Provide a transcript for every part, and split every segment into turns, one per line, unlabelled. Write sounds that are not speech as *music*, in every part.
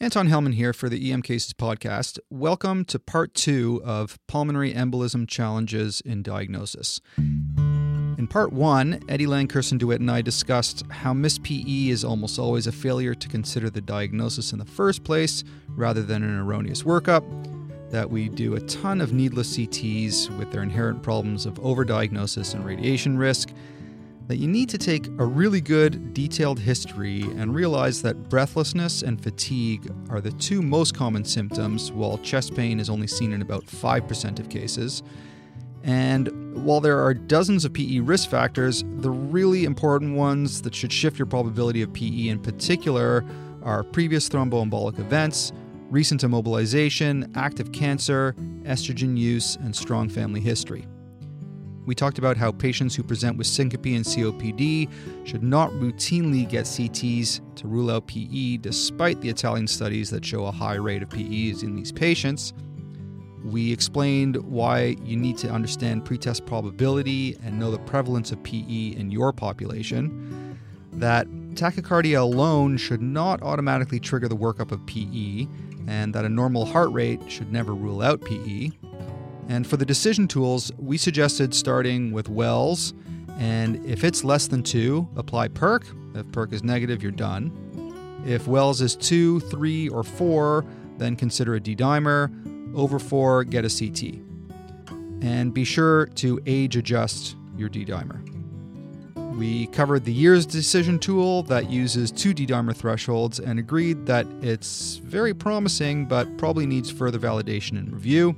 Anton Helman here for the EM Cases podcast. Welcome to part two of Pulmonary Embolism Challenges in Diagnosis. In part one, Eddie Lang, Kerstin de Wit, and I discussed how missed PE is almost always a failure to consider the diagnosis in the first place rather than an erroneous workup, that we do a ton of needless CTs with their inherent problems of overdiagnosis and radiation risk, that you need to take a really good, detailed history and realize that breathlessness and fatigue are the two most common symptoms, while chest pain is only seen in about 5% of cases. And while there are dozens of PE risk factors, the really important ones that should shift your probability of PE in particular are previous thromboembolic events, recent immobilization, active cancer, estrogen use, and strong family history. We talked about how patients who present with syncope and COPD should not routinely get CTs to rule out PE, despite the Italian studies that show a high rate of PEs in these patients. We explained why you need to understand pretest probability and know the prevalence of PE in your population. That tachycardia alone should not automatically trigger the workup of PE, and that a normal heart rate should never rule out PE. And for the decision tools, we suggested starting with Wells, and if it's less than two, apply PERC. If PERC is negative, you're done. If Wells is two, three, or four, then consider a D dimer. Over four, get a CT. And be sure to age adjust your D dimer. We covered the YEARS decision tool that uses two D dimer thresholds and agreed that it's very promising but probably needs further validation and review.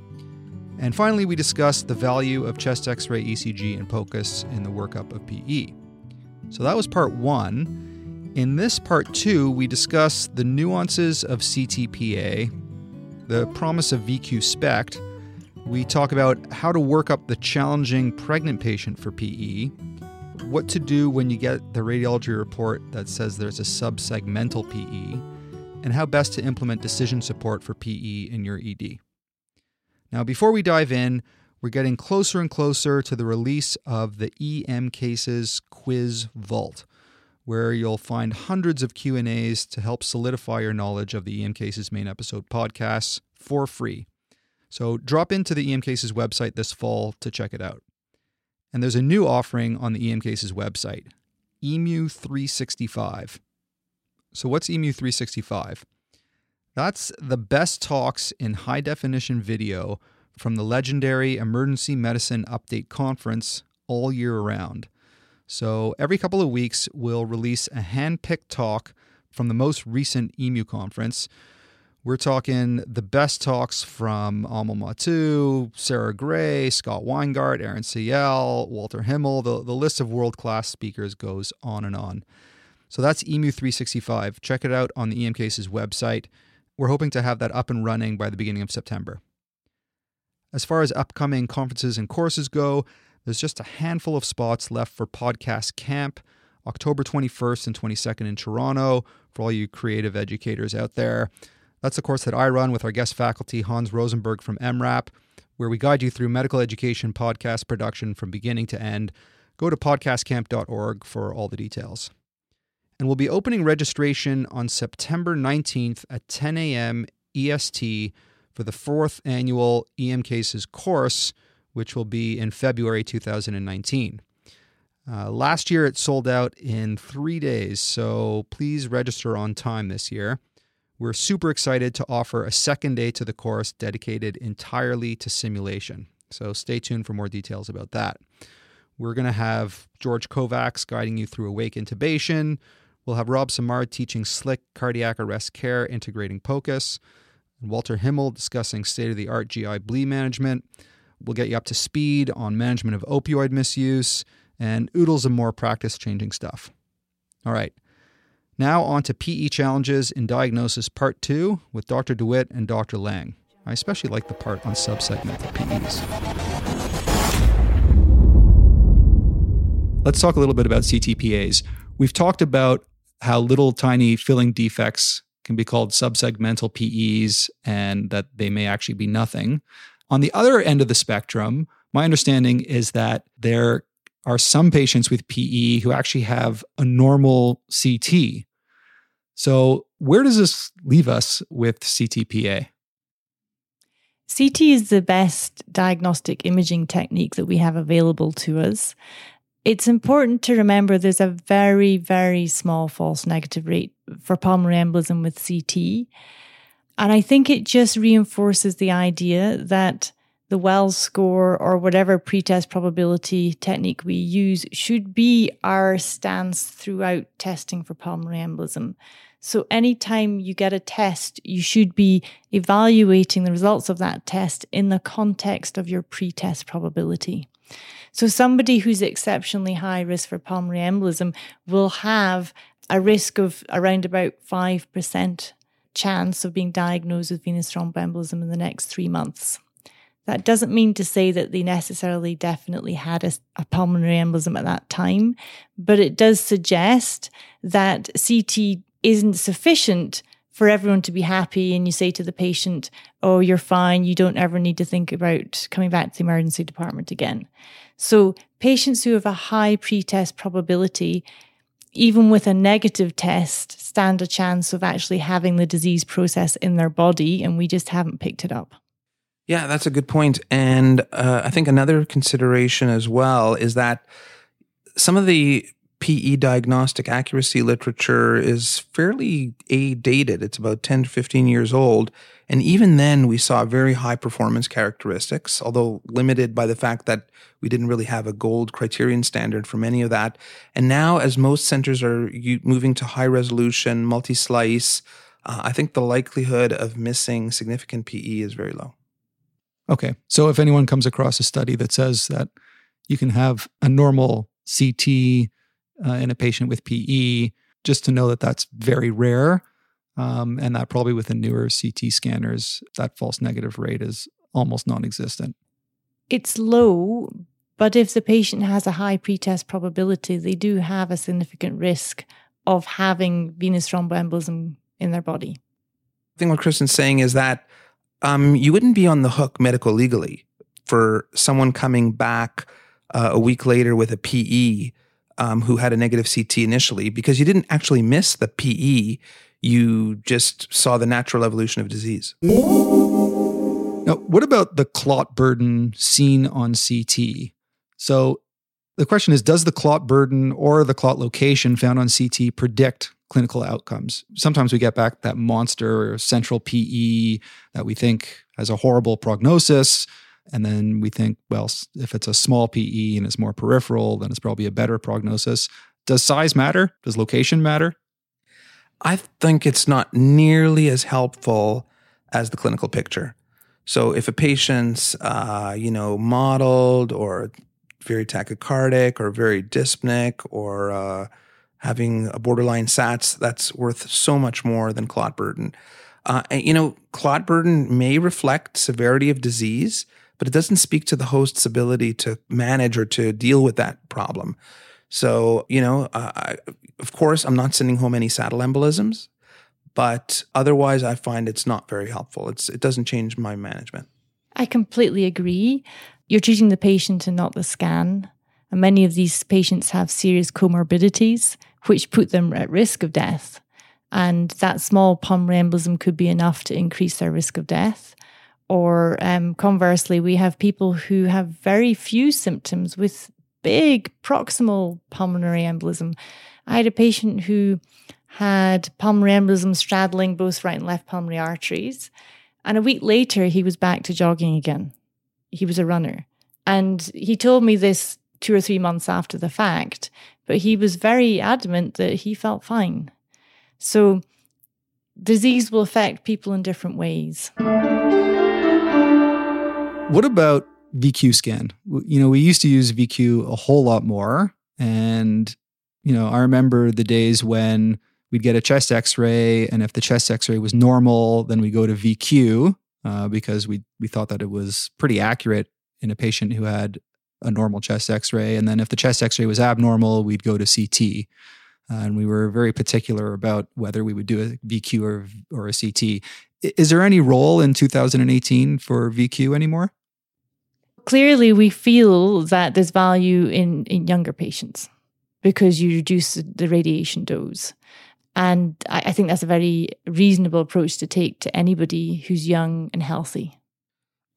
And finally, we discussed the value of chest x ray ECG and POCUS in the workup of PE. So that was part one. In this part two, we discuss the nuances of CTPA, the promise of VQ SPECT. We talk about how to work up the challenging pregnant patient for PE, what to do when you get the radiology report that says there's a subsegmental PE, and how best to implement decision support for PE in your ED. Now, before we dive in, we're getting closer and closer to the release of the EM Cases Quiz Vault, where you'll find hundreds of Q&As to help solidify your knowledge of the EM Cases main episode podcasts for free. So drop into the EM Cases website this fall to check it out. And there's a new offering on the EM Cases website, EMU 365. So what's EMU 365? That's the best talks in high definition video from the legendary Emergency Medicine Update Conference all year round. So every couple of weeks, we'll release a hand picked talk from the most recent EMU conference. We're talking the best talks from Amal Mattu, Sarah Gray, Scott Weingart, Arun Sayal, Walter Himmel. The, the list of world class speakers goes on and on. So that's EMU 365. Check it out on the EM Cases website. We're hoping to have that up and running by the beginning of September. As far as upcoming conferences and courses go, there's just a handful of spots left for Podcast Camp, October 21st and 22nd in Toronto, for all you creative educators out there. That's a course that I run with our guest faculty, Hans Rosenberg from EM:RAP, where we guide you through medical education podcast production from beginning to end. Go to podcastcamp.org for all the details and we'll be opening registration on September 19th at 10 a.m. EST for the fourth annual EM Cases course, which will be in February 2019. Uh, last year it sold out in three days, so please register on time this year. We're super excited to offer a second day to the course dedicated entirely to simulation. So stay tuned for more details about that. We're going to have George Kovacs guiding you through awake intubation. We'll have Rob Simard teaching slick cardiac arrest care, integrating POCUS, Walter Himmel discussing state of the art GI bleed management. We'll get you up to speed on management of opioid misuse and oodles of more practice changing stuff. All right. Now on to PE challenges in diagnosis part two with Dr. de Wit and Dr. Lang. I especially like the part on subsegmental PEs. Let's talk a little bit about CTPAs. We've talked about how little tiny filling defects can be called subsegmental PEs and that they may actually be nothing. On the other end of the spectrum, my understanding is that there are some patients with PE who actually have a normal CT. So, where does this leave us with CTPA?
CT is the best diagnostic imaging technique that we have available to us. It's important to remember there's a very, very small false negative rate for pulmonary embolism with CT. And I think it just reinforces the idea that the Wells score or whatever pretest probability technique we use should be our stance throughout testing for pulmonary embolism. So, anytime you get a test, you should be evaluating the results of that test in the context of your pretest probability. So, somebody who's exceptionally high risk for pulmonary embolism will have a risk of around about 5% chance of being diagnosed with venous thromboembolism in the next three months. That doesn't mean to say that they necessarily definitely had a, a, pulmonary embolism at that time, but it does suggest that CT isn't sufficient for everyone to be happy. And you say to the patient, Oh, you're fine. You don't ever need to think about coming back to the emergency department again. So, patients who have a high pretest probability, even with a negative test, stand a chance of actually having the disease process in their body, and we just haven't picked it up.
Yeah, that's a good point. And uh, I think another consideration as well is that some of the PE diagnostic accuracy literature is fairly A dated. It's about 10 to 15 years old. And even then, we saw very high performance characteristics, although limited by the fact that we didn't really have a gold criterion standard for many of that. And now, as most centers are moving to high resolution, multi slice, uh, I think the likelihood of missing significant PE is very low.
Okay. So if anyone comes across a study that says that you can have a normal CT uh, in a patient with PE, just to know that that's very rare. Um, and that probably with the newer CT scanners, that false negative rate is almost non existent.
It's low, but if the patient has a high pretest probability, they do have a significant risk of having venous thromboembolism in their body.
I think what Kristen's saying is that um, you wouldn't be on the hook medical legally for someone coming back uh, a week later with a PE um, who had a negative CT initially because you didn't actually miss the PE. You just saw the natural evolution of disease.
Now, what about the clot burden seen on CT? So the question is Does the clot burden or the clot location found on CT predict clinical outcomes. Sometimes we get back that monster central PE that we think has a horrible prognosis. And then we think, well, if it's a small PE and it's more peripheral, then it's probably a better prognosis. Does size matter? Does location matter?
I think it's not nearly as helpful as the clinical picture. So if a patient's, uh, you know, modeled or very tachycardic or very dyspneic or uh, having a borderline SATs, that's worth so much more than clot burden. Uh, you know, clot burden may reflect severity of disease, but it doesn't speak to the host's ability to manage or to deal with that problem. So, you know, uh, I, of course, I'm not sending home any saddle embolisms, but otherwise, I find it's not very helpful. It's it doesn't change my management.
I completely agree. You're treating the patient and not the scan. And many of these patients have serious comorbidities, which put them at risk of death. And that small pulmonary embolism could be enough to increase their risk of death. Or um, conversely, we have people who have very few symptoms with big proximal pulmonary embolism. I had a patient who had pulmonary embolism straddling both right and left pulmonary arteries. And a week later, he was back to jogging again. He was a runner. And he told me this two or three months after the fact, but he was very adamant that he felt fine. So, disease will affect people in different ways.
What about VQ scan? You know, we used to use VQ a whole lot more. And, you know, I remember the days when we'd get a chest x ray, and if the chest x ray was normal, then we go to VQ uh, because we, we thought that it was pretty accurate in a patient who had a normal chest x ray. And then if the chest x ray was abnormal, we'd go to CT. Uh, and we were very particular about whether we would do a VQ or, or a CT. Is there any role in 2018 for VQ anymore?
Clearly, we feel that there's value in, in younger patients because you reduce the radiation dose. And I, I think that's a very reasonable approach to take to anybody who's young and healthy.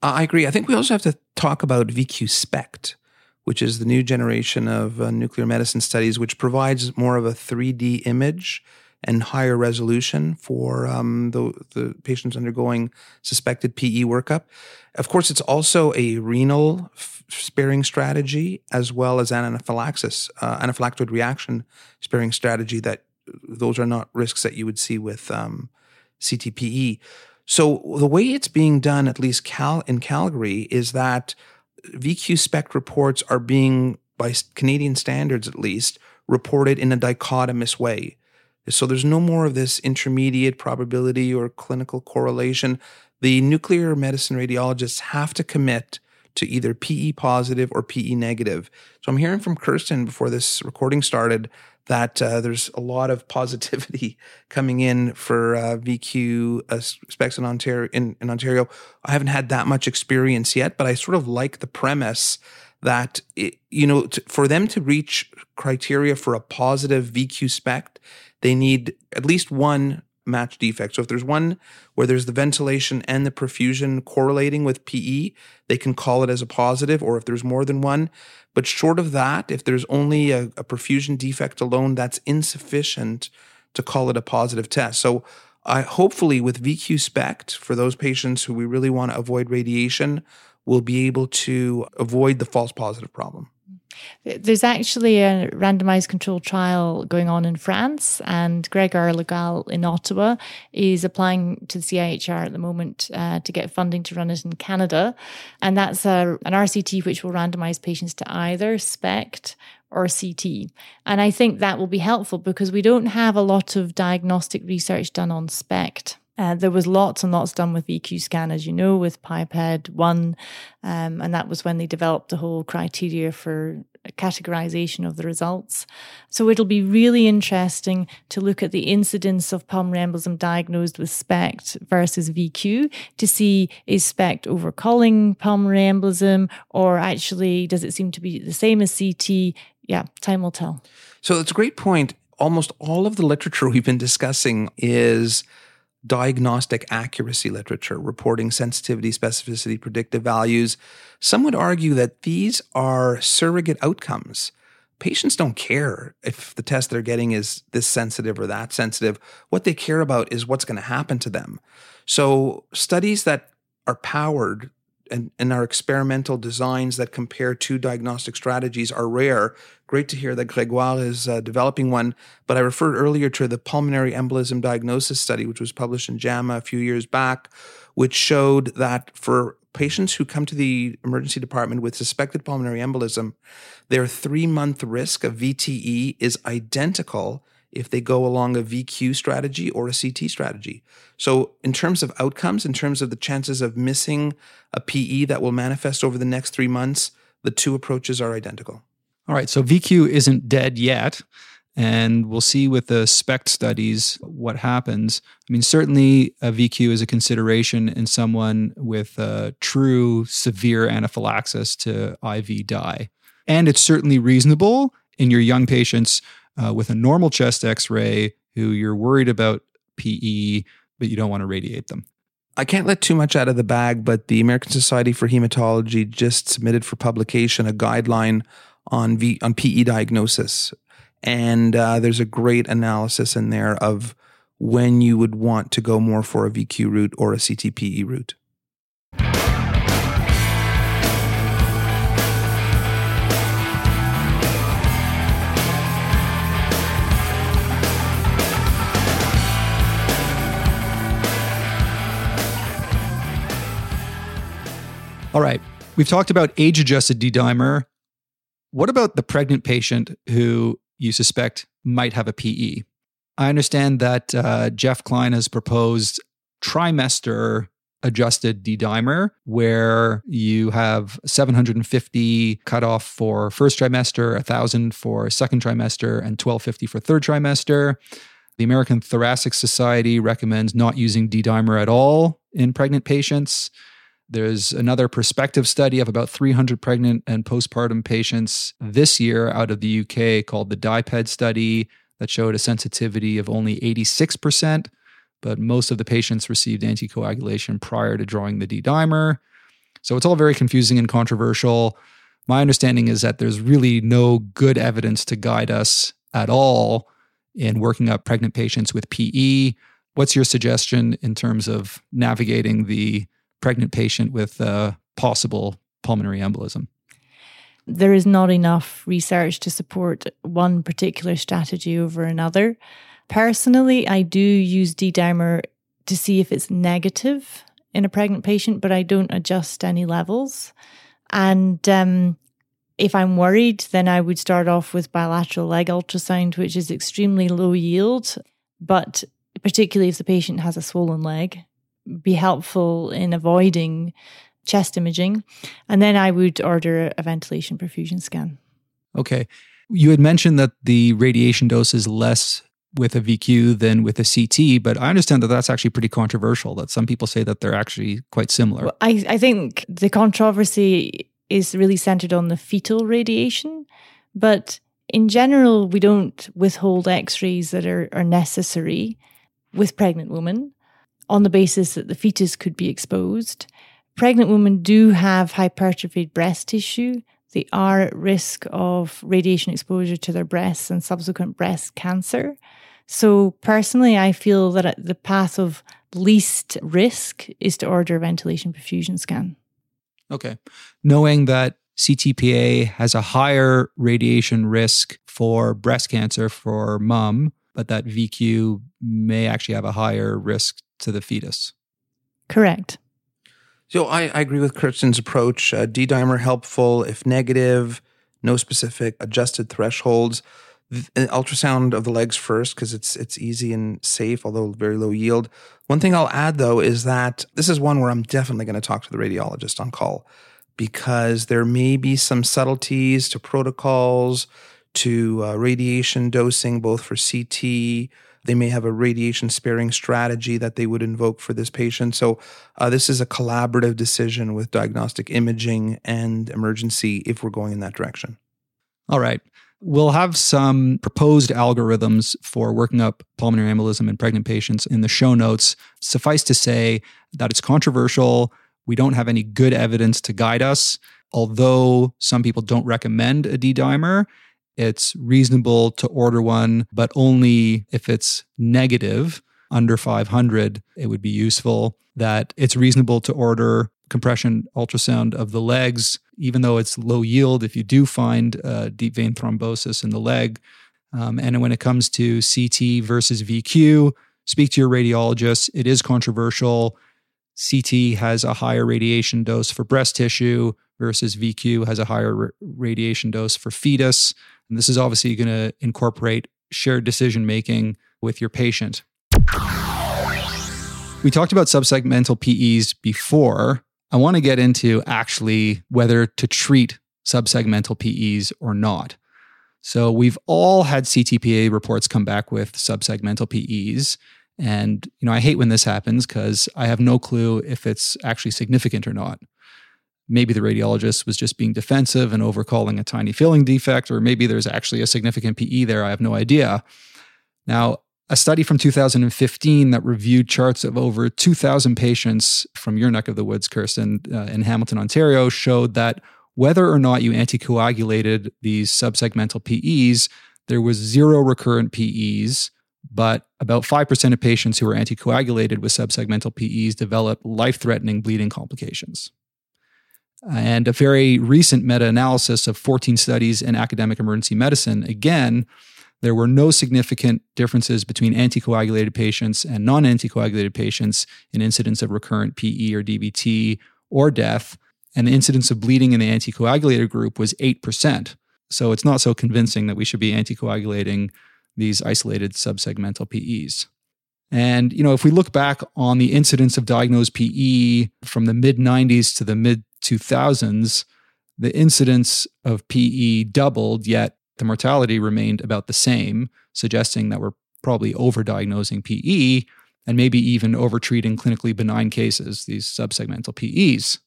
I agree. I think we also have to talk about VQ SPECT, which is the new generation of uh, nuclear medicine studies, which provides more of a 3D image and higher resolution for um, the, the patients undergoing suspected PE workup. Of course, it's also a renal f- sparing strategy as well as an anaphylaxis, uh, anaphylactoid reaction sparing strategy. That those are not risks that you would see with um, CTPE. So the way it's being done, at least Cal- in Calgary, is that VQ SPECT reports are being, by Canadian standards at least, reported in a dichotomous way. So there's no more of this intermediate probability or clinical correlation. The nuclear medicine radiologists have to commit to either PE positive or PE negative. So I'm hearing from Kerstin before this recording started that uh, there's a lot of positivity *laughs* coming in for uh, VQ uh, SPECTs in Ontario. In, in Ontario, I haven't had that much experience yet, but I sort of like the premise that it, you know to, for them to reach criteria for a positive VQ SPECT, they need at least one match defect. So if there's one where there's the ventilation and the perfusion correlating with PE, they can call it as a positive, or if there's more than one. But short of that, if there's only a, a perfusion defect alone, that's insufficient to call it a positive test. So I hopefully with VQ SPECT for those patients who we really want to avoid radiation, we'll be able to avoid the false positive problem.
There's actually a randomized controlled trial going on in France, and Gregoire Le Gal in Ottawa is applying to the CIHR at the moment uh, to get funding to run it in Canada. And that's a, an RCT which will randomize patients to either SPECT or CT. And I think that will be helpful because we don't have a lot of diagnostic research done on SPECT. Uh, there was lots and lots done with VQ scan, as you know, with PIOPED 1. Um, and that was when they developed the whole criteria for categorization of the results. So it'll be really interesting to look at the incidence of pulmonary embolism diagnosed with SPECT versus VQ to see is SPECT overcalling pulmonary embolism or actually does it seem to be the same as CT? Yeah, time will tell.
So it's a great point. Almost all of the literature we've been discussing is diagnostic accuracy literature, reporting sensitivity, specificity, predictive values. Some would argue that these are surrogate outcomes. Patients don't care if the test they're getting is this sensitive or that sensitive. What they care about is what's going to happen to them. So, studies that are powered and, and our experimental designs that compare two diagnostic strategies are rare. Great to hear that Gregoire is uh, developing one. But I referred earlier to the pulmonary embolism diagnosis study, which was published in JAMA a few years back, which showed that for patients who come to the emergency department with suspected pulmonary embolism, their three month risk of VTE is identical if they go along a VQ strategy or a CT strategy. So, in terms of outcomes, in terms of the chances of missing a PE that will manifest over the next three months, the two approaches are identical.
All right. So, VQ isn't dead yet. And we'll see with the SPECT studies what happens. I mean, certainly a VQ is a consideration in someone with a true severe anaphylaxis to IV dye. And it's certainly reasonable in your young patients uh, with a normal chest x ray who you're worried about PE, but you don't want to radiate them.
I can't let too much out of the bag, but the American Society for Hematology just submitted for publication a guideline on v, on PE diagnosis, and uh, there's a great analysis in there of when you would want to go more for a VQ route or a CTPE route.
All right. We've talked about age adjusted D dimer. What about the pregnant patient who you suspect might have a PE? I understand that uh, Jeff Kline has proposed trimester adjusted D dimer, where you have 750 cutoff for first trimester, 1,000 for second trimester, and 1250 for third trimester. The American Thoracic Society recommends not using D dimer at all in pregnant patients. There's another prospective study of about 300 pregnant and postpartum patients this year out of the UK called the DiPEP study. that showed a sensitivity of only 86%, but most of the patients received anticoagulation prior to drawing the D dimer. So it's all very confusing and controversial. My understanding is that there's really no good evidence to guide us at all in working up pregnant patients with PE. What's your suggestion in terms of navigating the pregnant patient with possible pulmonary embolism?
There is not enough research to support one particular strategy over another. Personally, I do use D dimer to see if it's negative in a pregnant patient, but I don't adjust any levels. And um, if I'm worried, then I would start off with bilateral leg ultrasound, which is extremely low yield, but particularly if the patient has a swollen leg, be helpful in avoiding chest imaging. And then I would order a ventilation perfusion scan.
Okay. You had mentioned that the radiation dose is less with a VQ than with a CT, but I understand that that's actually pretty controversial. That some people say that they're actually quite similar.
Well, I, I think the controversy is really centered on the fetal radiation, but in general, we don't withhold x rays that are, are necessary with pregnant women on the basis that the fetus could be exposed. Pregnant women do have hypertrophied breast tissue. They are at risk of radiation exposure to their breasts and subsequent breast cancer. So, personally, I feel that the path of least risk is to order a ventilation perfusion scan.
Okay. Knowing that CTPA has a higher radiation risk for breast cancer for mom, but that VQ may actually have a higher risk to the fetus.
Correct.
So I, I agree with Kerstin's approach. Uh, D dimer helpful if negative, no specific adjusted thresholds. An ultrasound of the legs first because it's it's easy and safe, although very low yield. One thing I'll add though is that this is one where I'm definitely going to talk to the radiologist on call because there may be some subtleties to protocols, to uh, radiation dosing, both for CT. They may have a radiation sparing strategy that they would invoke for this patient. So, uh, this is a collaborative decision with diagnostic imaging and emergency if we're going in that direction.
All right. We'll have some proposed algorithms for working up pulmonary embolism in pregnant patients in the show notes. Suffice to say that it's controversial. We don't have any good evidence to guide us. Although some people don't recommend a D dimer, it's reasonable to order one, but only if it's negative under 500, it would be useful. That it's reasonable to order compression ultrasound of the legs, even though it's low yield, if you do find uh, deep vein thrombosis in the leg. Um, and when it comes to CT versus VQ, speak to your radiologist. It is controversial. CT has a higher radiation dose for breast tissue versus VQ has a higher radiation dose for fetus. And this is obviously going to incorporate shared decision making with your patient. We talked about subsegmental PEs before. I want to get into actually whether to treat subsegmental PEs or not. So we've all had CTPA reports come back with subsegmental PEs. And you know, I hate when this happens because I have no clue if it's actually significant or not. Maybe the radiologist was just being defensive and overcalling a tiny filling defect, or maybe there's actually a significant PE there. I have no idea. Now, a study from 2015 that reviewed charts of over 2,000 patients from your neck of the woods, Kerstin, uh, in Hamilton, Ontario, showed that whether or not you anticoagulated these subsegmental PEs, there was zero recurrent PEs, but about 5% of patients who were anticoagulated with subsegmental PEs developed life threatening bleeding complications. And a very recent meta analysis of 14 studies in academic emergency medicine, again, there were no significant differences between anticoagulated patients and non anticoagulated patients in incidence of recurrent PE or DVT or death. And the incidence of bleeding in the anticoagulated group was 8%. So it's not so convincing that we should be anticoagulating these isolated subsegmental PEs. And, you know, if we look back on the incidence of diagnosed PE from the mid 90s to the mid 2000s, the incidence of PE doubled, yet the mortality remained about the same, suggesting that we're probably overdiagnosing PE and maybe even overtreating clinically benign cases, these subsegmental PEs.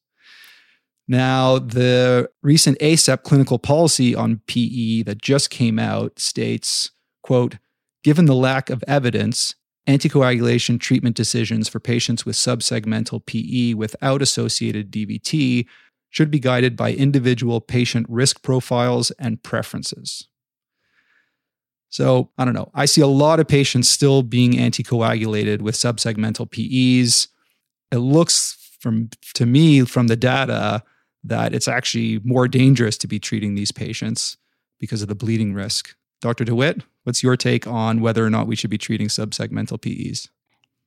Now, the recent ACEP clinical policy on PE that just came out states, quote, Given the lack of evidence, anticoagulation treatment decisions for patients with subsegmental PE without associated DVT should be guided by individual patient risk profiles and preferences. So, I don't know. I see a lot of patients still being anticoagulated with subsegmental PEs. It looks from to me from the data that it's actually more dangerous to be treating these patients because of the bleeding risk. Dr. de Wit, what's your take on whether or not we should be treating subsegmental PEs?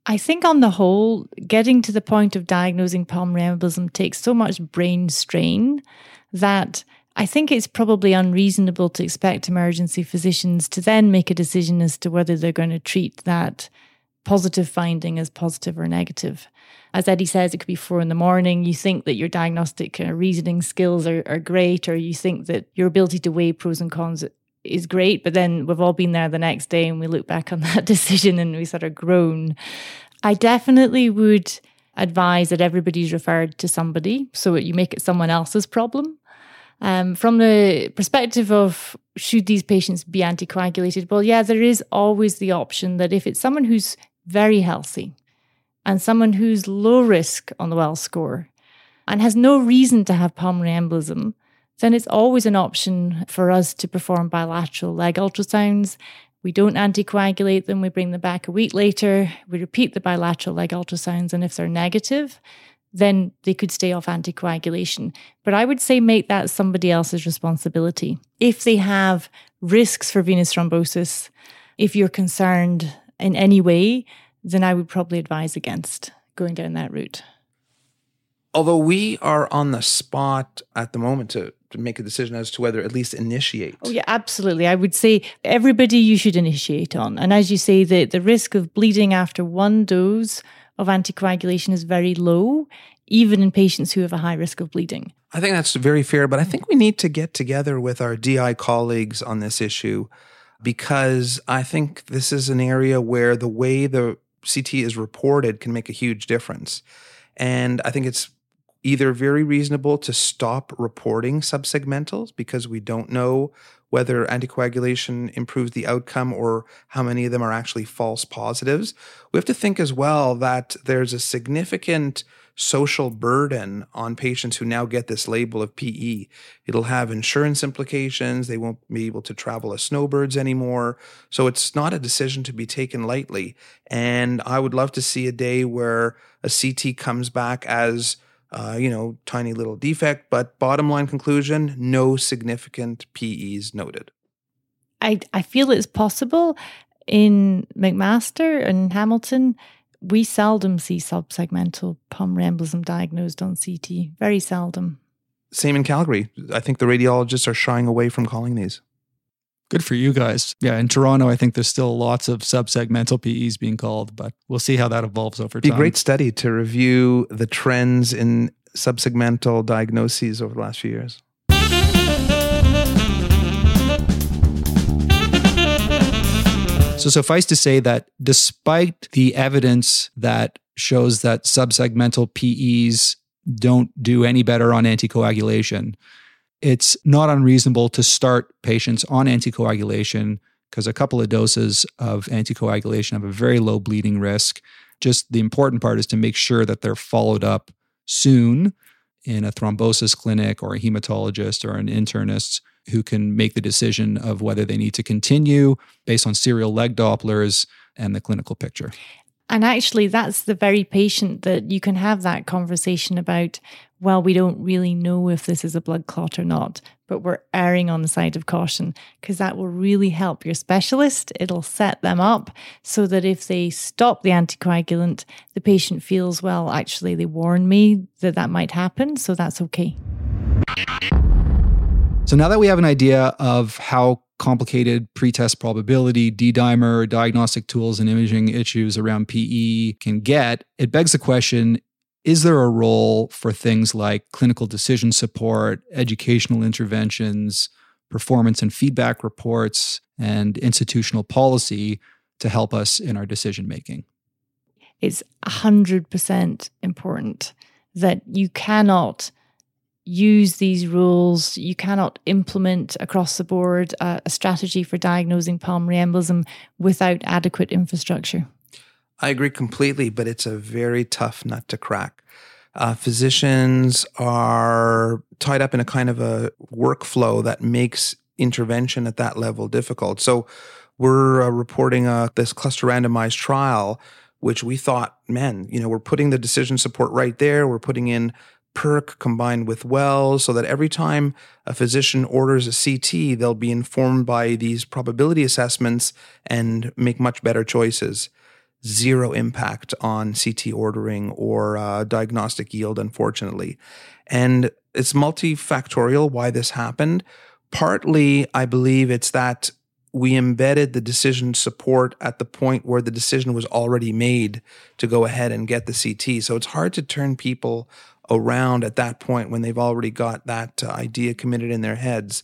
I think, on the whole, getting to the point of diagnosing pulmonary embolism takes so much brain strain that I think it's probably unreasonable to expect emergency physicians to then make a decision as to whether they're going to treat that positive finding as positive or negative. As Eddie says, it could be four in the morning. You think that your diagnostic uh, reasoning skills are, are great, or you think that your ability to weigh pros and cons is great. But then we've all been there the next day and we look back on *laughs* that decision and we sort of groan. I definitely would advise that everybody's referred to somebody so you make it someone else's problem. Um, from the perspective of should these patients be anticoagulated? Well, yeah, there is always the option that if it's someone who's very healthy and someone who's low risk on the Wells score and has no reason to have pulmonary embolism, then it's always an option for us to perform bilateral leg ultrasounds. We don't anticoagulate them, we bring them back a week later, we repeat the bilateral leg ultrasounds, and if they're negative, then they could stay off anticoagulation. But I would say make that somebody else's responsibility. If they have risks for venous thrombosis, if you're concerned in any way, then I would probably advise against going down that route.
Although we are on the spot at the moment to, to make a decision as to whether at least initiate.
Oh, yeah, absolutely. I would say everybody you should initiate on. And as you say, the, the risk of bleeding after one dose of anticoagulation is very low, even in patients who have a high risk of bleeding.
I think that's very fair, but I think we need to get together with our DI colleagues on this issue because I think this is an area where the way the CT is reported can make a huge difference. And I think it's either very reasonable to stop reporting subsegmentals because we don't know whether anticoagulation improves the outcome or how many of them are actually false positives. We have to think as well that there's a significant social burden on patients who now get this label of PE. It'll have insurance implications. They won't be able to travel as snowbirds anymore. So it's not a decision to be taken lightly. And I would love to see a day where a CT comes back as uh, you know, tiny little defect, but bottom line conclusion no significant PEs noted.
I, I feel it's possible in McMaster and Hamilton. We seldom see subsegmental pulmonary embolism diagnosed on CT, very seldom.
Same in Calgary. I think the radiologists are shying away from calling these.
Good for you guys. Yeah, in Toronto, I think there's still lots of subsegmental PEs being called, but we'll see how that evolves over time.
Be a great study to review the trends in subsegmental diagnoses over the last few years.
So, suffice to say that despite the evidence that shows that subsegmental PEs don't do any better on anticoagulation, it's not unreasonable to start patients on anticoagulation because a couple of doses of anticoagulation have a very low bleeding risk. Just the important part is to make sure that they're followed up soon in a thrombosis clinic or a hematologist or an internist who can make the decision of whether they need to continue based on serial leg Dopplers and the clinical picture.
And actually, that's the very patient that you can have that conversation about. Well, we don't really know if this is a blood clot or not, but we're erring on the side of caution because that will really help your specialist. It'll set them up so that if they stop the anticoagulant, the patient feels, well, actually, they warned me that that might happen, so that's okay.
So now that we have an idea of how complicated pretest probability, D dimer, diagnostic tools, and imaging issues around PE can get, it begs the question is there a role for things like clinical decision support, educational interventions, performance and feedback reports, and institutional policy to help us in our decision making?
It's 100% important that you cannot use these rules. You cannot implement across the board a, a strategy for diagnosing pulmonary embolism without adequate infrastructure.
I agree completely, but it's a very tough nut to crack. Uh, physicians are tied up in a kind of a workflow that makes intervention at that level difficult. So we're uh, reporting uh, this cluster randomized trial, which we thought, man, you know, we're putting the decision support right there. We're putting in PERC combined with WELL so that every time a physician orders a CT, they'll be informed by these probability assessments and make much better choices zero impact on CT ordering or uh, diagnostic yield, unfortunately. And it's multifactorial why this happened. Partly, I believe it's that we embedded the decision support at the point where the decision was already made to go ahead and get the CT. So it's hard to turn people around at that point when they've already got that uh, idea committed in their heads.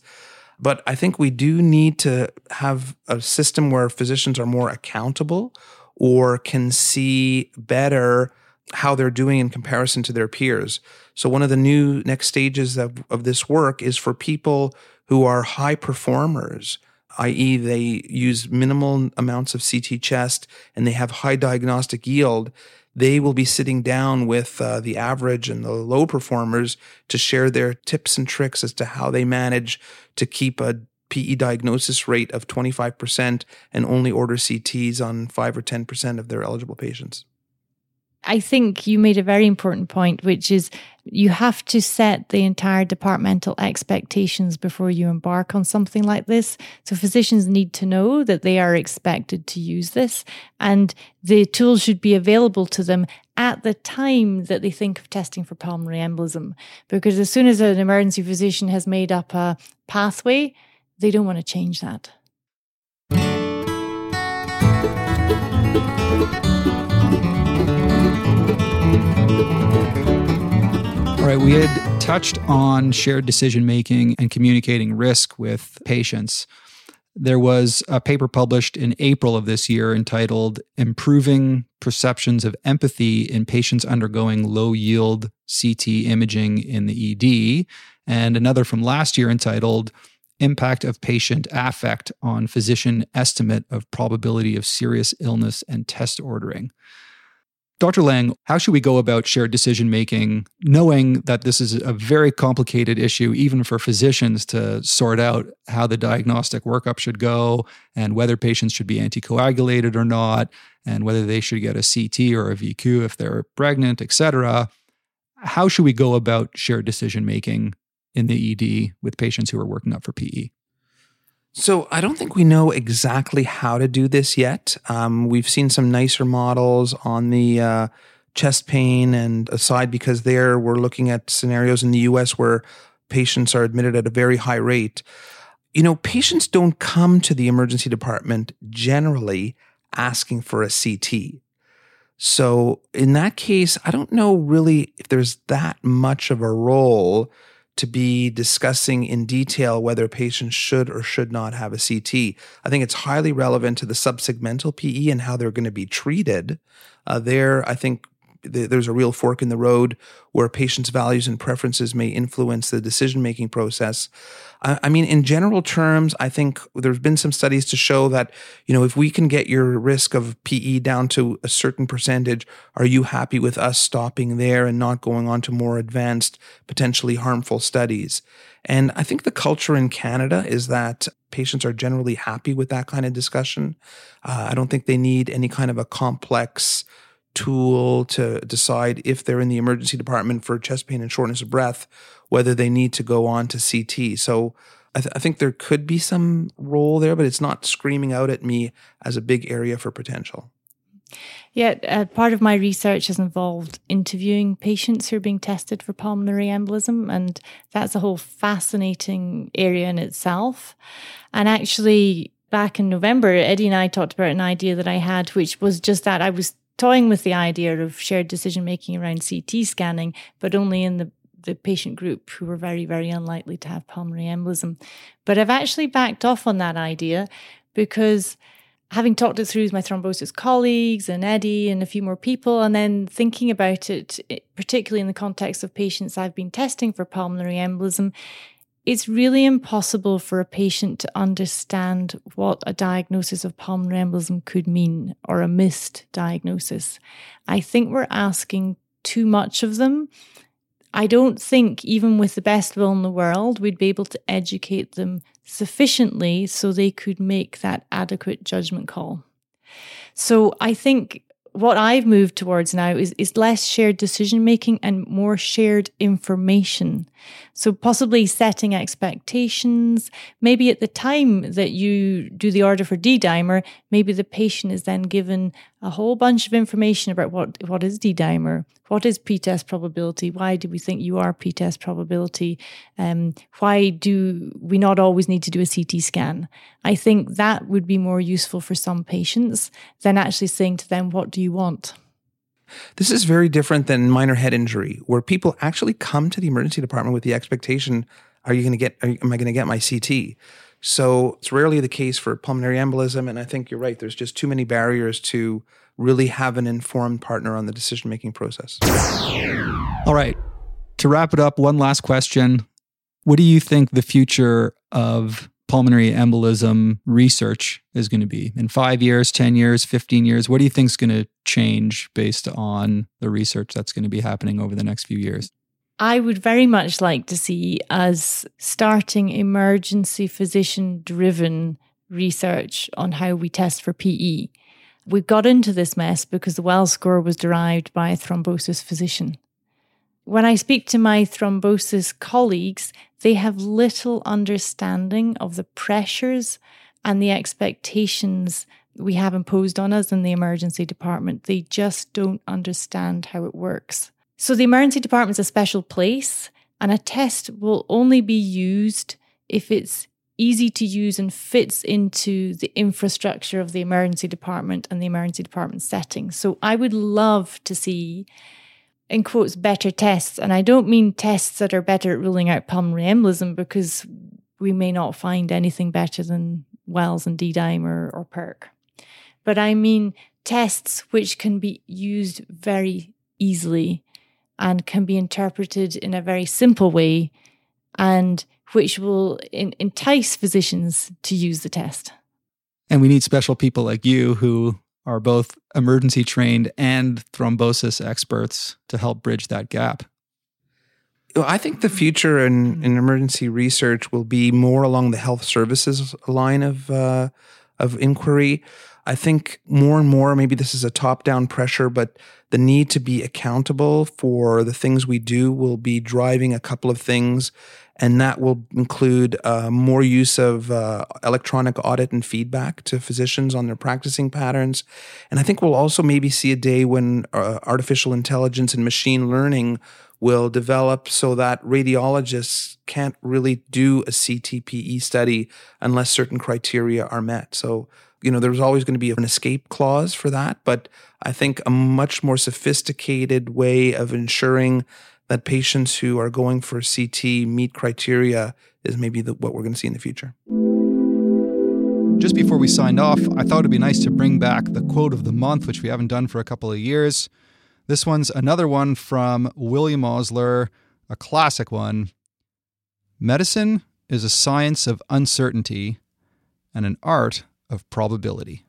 But I think we do need to have a system where physicians are more accountable or can see better how they're doing in comparison to their peers. So one of the new next stages of, of this work is for people who are high performers, i.e., they use minimal amounts of CT chest and they have high diagnostic yield. They will be sitting down with uh, the average and the low performers to share their tips and tricks as to how they manage to keep a PE diagnosis rate of 25% and only order CTs on 5 or 10% of their eligible patients.
I think you made a very important point, which is you have to set the entire departmental expectations before you embark on something like this. So physicians need to know that they are expected to use this and the tools should be available to them at the time that they think of testing for pulmonary embolism. Because as soon as an emergency physician has made up a pathway, they don't want to change that.
All right, we had touched on shared decision making and communicating risk with patients. There was a paper published in April of this year entitled Improving Perceptions of Empathy in Patients Undergoing Low Yield CT Imaging in the ED, and another from last year entitled impact of patient affect on physician estimate of probability of serious illness and test ordering. Dr. Lang, how should we go about shared decision making, knowing that this is a very complicated issue, even for physicians to sort out how the diagnostic workup should go and whether patients should be anticoagulated or not, and whether they should get a CT or a VQ if they're pregnant, et cetera? How should we go about shared decision making in the ED with patients who are working up for PE?
So I don't think we know exactly how to do this yet. Um, we've seen some nicer models on the uh, chest pain and aside because there we're looking at scenarios in the U.S. where patients are admitted at a very high rate. You know, patients don't come to the emergency department generally asking for a CT. So in that case, I don't know really if there's that much of a role to be discussing in detail whether patients should or should not have a CT. I think it's highly relevant to the subsegmental PE and how they're going to be treated. Uh, there, I think there's a real fork in the road where patients' values and preferences may influence the decision making process. I, I, mean, in general terms, I think there's been some studies to show that, you know, if we can get your risk of PE down to a certain percentage, are you happy with us stopping there and not going on to more advanced, potentially harmful studies? And I think the culture in Canada is that patients are generally happy with that kind of discussion. Uh, I don't think they need any kind of a complex tool to decide if they're in the emergency department for chest pain and shortness of breath, whether they need to go on to CT. So I, th- I, think there could be some role there, but it's not screaming out at me as a big area for potential.
Yeah, uh, part of my research has involved interviewing patients who are being tested for pulmonary embolism, and that's a whole fascinating area in itself. And actually, back in November, Eddie and I talked about an idea that I had, which was just that I was toying with the idea of shared decision making around CT scanning, but only in the the patient group who were very, very unlikely to have pulmonary embolism. But I've actually backed off on that idea because having talked it through with my thrombosis colleagues and Eddie and a few more people, and then thinking about it, particularly in the context of patients I've been testing for pulmonary embolism, it's really impossible for a patient to understand what a diagnosis of pulmonary embolism could mean or a missed diagnosis. I think we're asking too much of them. I don't think, even with the best will in the world, we'd be able to educate them sufficiently so they could make that adequate judgment call. So I think what I've moved towards now is, is less shared decision making and more shared information. So possibly setting expectations. Maybe at the time that you do the order for D dimer, maybe the patient is then given a whole bunch of information about what, what is D dimer, what is pretest probability, why do we think you are pretest probability, um, why do we not always need to do a CT scan. I think that would be more useful for some patients than actually saying to them, what do you want?
This is very different than minor head injury, where people actually come to the emergency department with the expectation, are you going to get, you, am I going to get my CT? So it's rarely the case for pulmonary embolism. And I think you're right. There's just too many barriers to really have an informed partner on the decision making process.
All right. To wrap it up, one last question. What do you think the future of pulmonary embolism research is going to be in five years, 10 years, 15 years? What do you think is going to change based on the research that's going to be happening over the next few years?
I would very much like to see us starting emergency physician driven research on how we test for PE. We got into this mess because the Wells score was derived by a thrombosis physician. When I speak to my thrombosis colleagues, they have little understanding of the pressures and the expectations we have imposed on us in the emergency department. They just don't understand how it works. So, the emergency department is a special place, and a test will only be used if it's easy to use and fits into the infrastructure of the emergency department and the emergency department setting. So, I would love to see in quotes, better tests. And I don't mean tests that are better at ruling out pulmonary embolism because we may not find anything better than Wells and D-dimer or PERC. But I mean tests which can be used very easily and can be interpreted in a very simple way and which will in- entice physicians to use the test.
And we need special people like you who are both emergency trained and thrombosis experts to help bridge that gap?
I think the future in, in emergency research will be more along the health services line of uh, of inquiry. I think more and more, maybe this is a top down pressure, but the need to be accountable for the things we do will be driving a couple of things and that will include uh, more use of uh, electronic audit and feedback to physicians on their practicing patterns. And I think we'll also maybe see a day when uh, artificial intelligence and machine learning will develop so that radiologists can't really do a CTPE study unless certain criteria are met. So, you know, there's always going to be an escape clause for that, but I think a much more sophisticated way of ensuring that patients who are going for CT meet criteria is maybe the, what we're going to see in the future.
Just before we signed off, I thought it'd be nice to bring back the quote of the month, which we haven't done for a couple of years. This one's another one from William Osler, a classic one. Medicine is a science of uncertainty and an art of probability.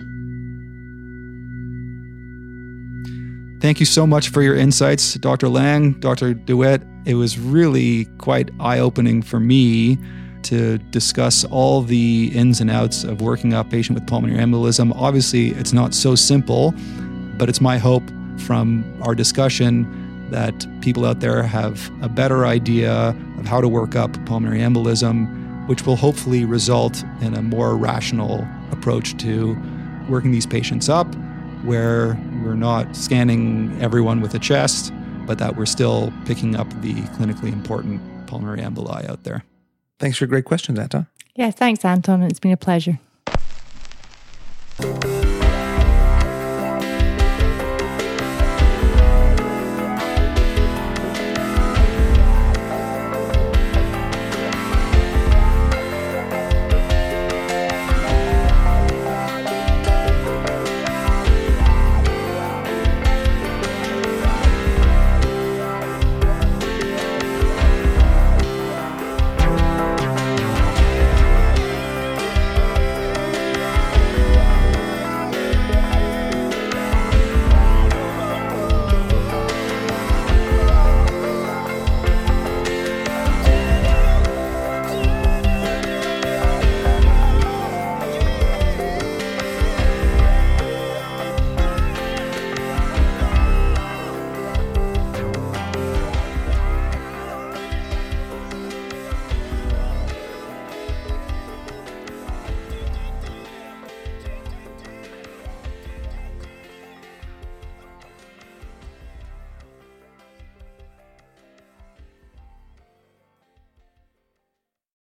Thank you so much for your insights, Dr. Lang, Dr. de Wit. It was really quite eye opening for me to discuss all the ins and outs of working up patient with pulmonary embolism. Obviously, it's not so simple, but it's my hope from our discussion that people out there have a better idea of how to work up pulmonary embolism, which will hopefully result in a more rational approach to working these patients up where we're not scanning everyone with a chest, but that we're still picking up the clinically important pulmonary emboli out there.
Thanks for great questions, Anton.
Yeah, thanks, Anton. It's been a pleasure.